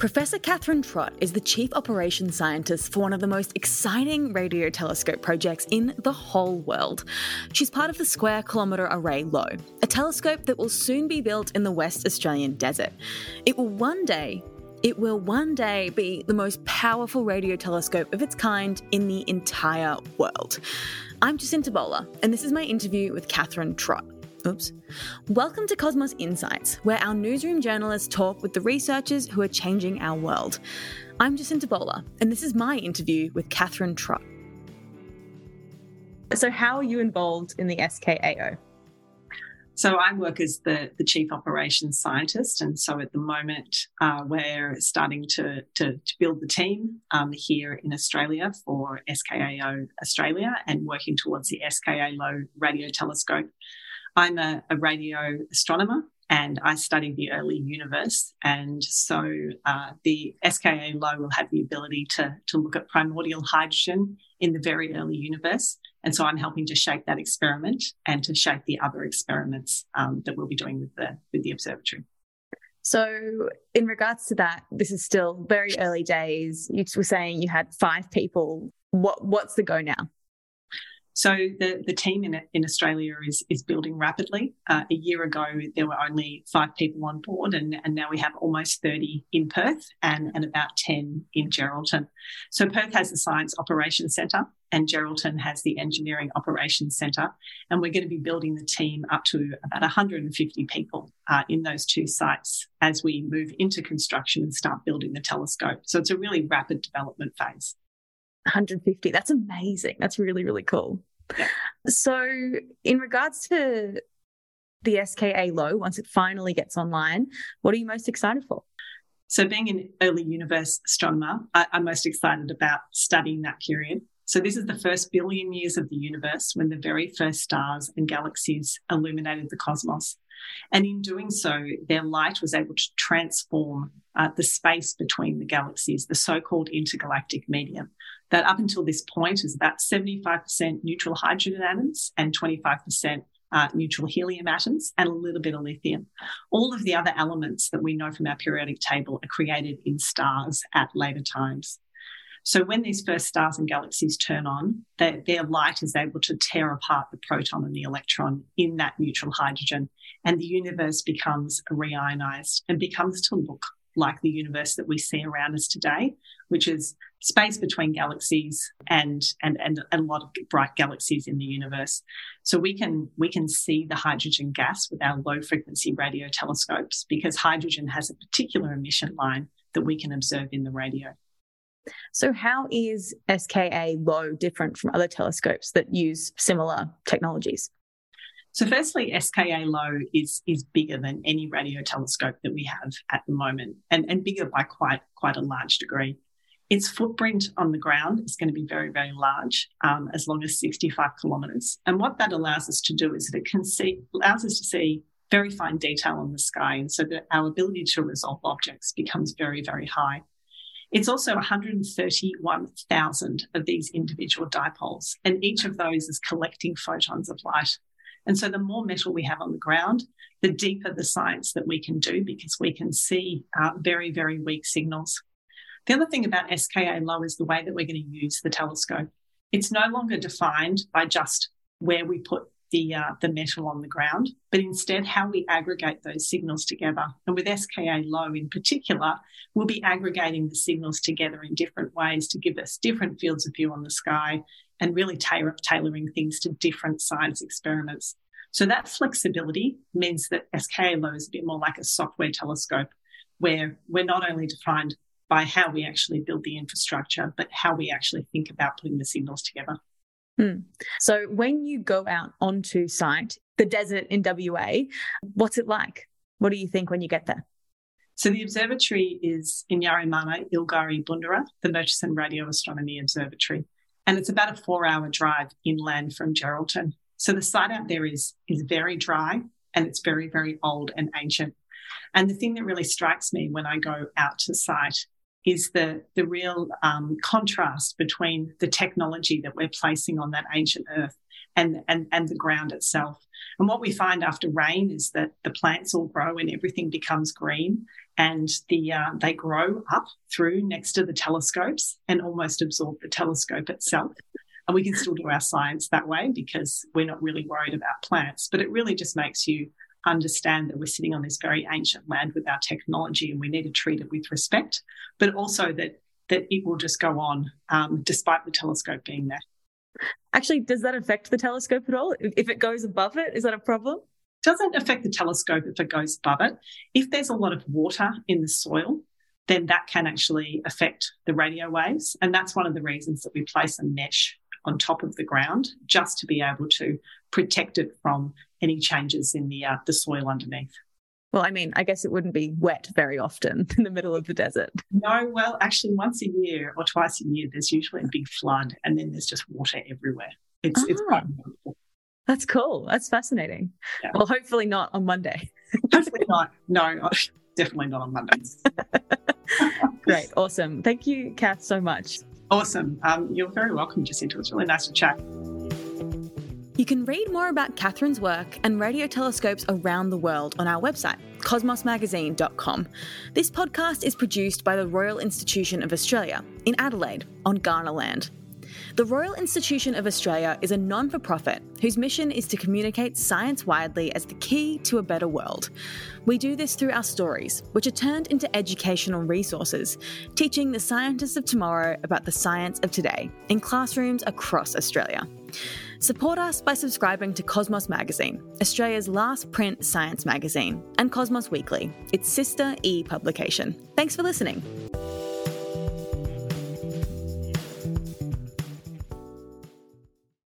Professor Catherine Trott is the Chief Operations Scientist for one of the most exciting radio telescope projects in the whole world. She's part of the Square Kilometre Array LOW, a telescope that will soon be built in the West Australian desert. It will one day it will one day be the most powerful radio telescope of its kind in the entire world. I'm Jacinta Bowler, and this is my interview with Catherine Trott. Oops. Welcome to Cosmos Insights, where our newsroom journalists talk with the researchers who are changing our world. I'm Jacinta Bowler, and this is my interview with Catherine Trott. So, how are you involved in the SKAO? So I work as the, the chief operations scientist, and so at the moment uh, we're starting to, to, to build the team um, here in Australia for SKAO Australia, and working towards the SKA Low Radio Telescope I'm a, a radio astronomer and I study the early universe. And so uh, the SKA low will have the ability to, to look at primordial hydrogen in the very early universe. And so I'm helping to shape that experiment and to shape the other experiments um, that we'll be doing with the, with the observatory. So, in regards to that, this is still very early days. You were saying you had five people. What what's the go now? So the, the team in, in Australia is, is building rapidly. Uh, a year ago, there were only five people on board, and, and now we have almost 30 in Perth and, and about 10 in Geraldton. So Perth has the Science Operations Centre, and Geraldton has the Engineering Operations Centre. And we're going to be building the team up to about 150 people uh, in those two sites as we move into construction and start building the telescope. So it's a really rapid development phase. 150. That's amazing. That's really, really cool. Yeah. So, in regards to the SKA low, once it finally gets online, what are you most excited for? So, being an early universe astronomer, I, I'm most excited about studying that period. So, this is the first billion years of the universe when the very first stars and galaxies illuminated the cosmos. And in doing so, their light was able to transform uh, the space between the galaxies, the so called intergalactic medium. That up until this point is about 75% neutral hydrogen atoms and 25% uh, neutral helium atoms and a little bit of lithium. All of the other elements that we know from our periodic table are created in stars at later times. So when these first stars and galaxies turn on, their, their light is able to tear apart the proton and the electron in that neutral hydrogen, and the universe becomes reionized and becomes to look like the universe that we see around us today, which is space between galaxies and, and, and, a lot of bright galaxies in the universe. So we can, we can see the hydrogen gas with our low frequency radio telescopes because hydrogen has a particular emission line that we can observe in the radio. So, how is SKA low different from other telescopes that use similar technologies? So, firstly, SKA low is is bigger than any radio telescope that we have at the moment, and, and bigger by quite quite a large degree. Its footprint on the ground is going to be very, very large, um, as long as 65 kilometres. And what that allows us to do is that it can see allows us to see very fine detail on the sky, and so that our ability to resolve objects becomes very, very high. It's also 131,000 of these individual dipoles, and each of those is collecting photons of light. And so the more metal we have on the ground, the deeper the science that we can do because we can see uh, very, very weak signals. The other thing about SKA low is the way that we're going to use the telescope. It's no longer defined by just where we put the uh, the metal on the ground, but instead how we aggregate those signals together. And with SKA low in particular, we'll be aggregating the signals together in different ways to give us different fields of view on the sky and really tailor, tailoring things to different science experiments. So that flexibility means that SKA low is a bit more like a software telescope where we're not only defined by how we actually build the infrastructure, but how we actually think about putting the signals together. Hmm. So when you go out onto site, the desert in WA, what's it like? What do you think when you get there? So the observatory is in Yarimana, Ilgari Bundara, the Murchison Radio Astronomy Observatory. And it's about a four hour drive inland from Geraldton. So the site out there is, is very dry and it's very, very old and ancient. And the thing that really strikes me when I go out to site is the, the real um, contrast between the technology that we're placing on that ancient earth and, and, and the ground itself. And what we find after rain is that the plants all grow and everything becomes green, and the uh, they grow up through next to the telescopes and almost absorb the telescope itself. And we can still do our science that way because we're not really worried about plants. But it really just makes you understand that we're sitting on this very ancient land with our technology and we need to treat it with respect, but also that that it will just go on um, despite the telescope being there. Actually, does that affect the telescope at all? If it goes above it, is that a problem? Doesn't affect the telescope if it goes above it. If there's a lot of water in the soil, then that can actually affect the radio waves. And that's one of the reasons that we place a mesh on top of the ground just to be able to protect it from any changes in the uh, the soil underneath. Well, I mean, I guess it wouldn't be wet very often in the middle of the desert. No, well, actually, once a year or twice a year, there's usually a big flood, and then there's just water everywhere. It's, it's quite ah. wonderful. That's cool. That's fascinating. Yeah. Well, hopefully not on Monday. hopefully not. No, definitely not on Monday. Great. Awesome. Thank you, Kath, so much. Awesome. Um, you're very welcome, Jacinta. It was really nice to chat. You can read more about Catherine's work and radio telescopes around the world on our website, cosmosmagazine.com. This podcast is produced by the Royal Institution of Australia in Adelaide on Kaurna land. The Royal Institution of Australia is a non for profit whose mission is to communicate science widely as the key to a better world. We do this through our stories, which are turned into educational resources, teaching the scientists of tomorrow about the science of today in classrooms across Australia. Support us by subscribing to Cosmos Magazine, Australia's last print science magazine, and Cosmos Weekly, its sister e publication. Thanks for listening.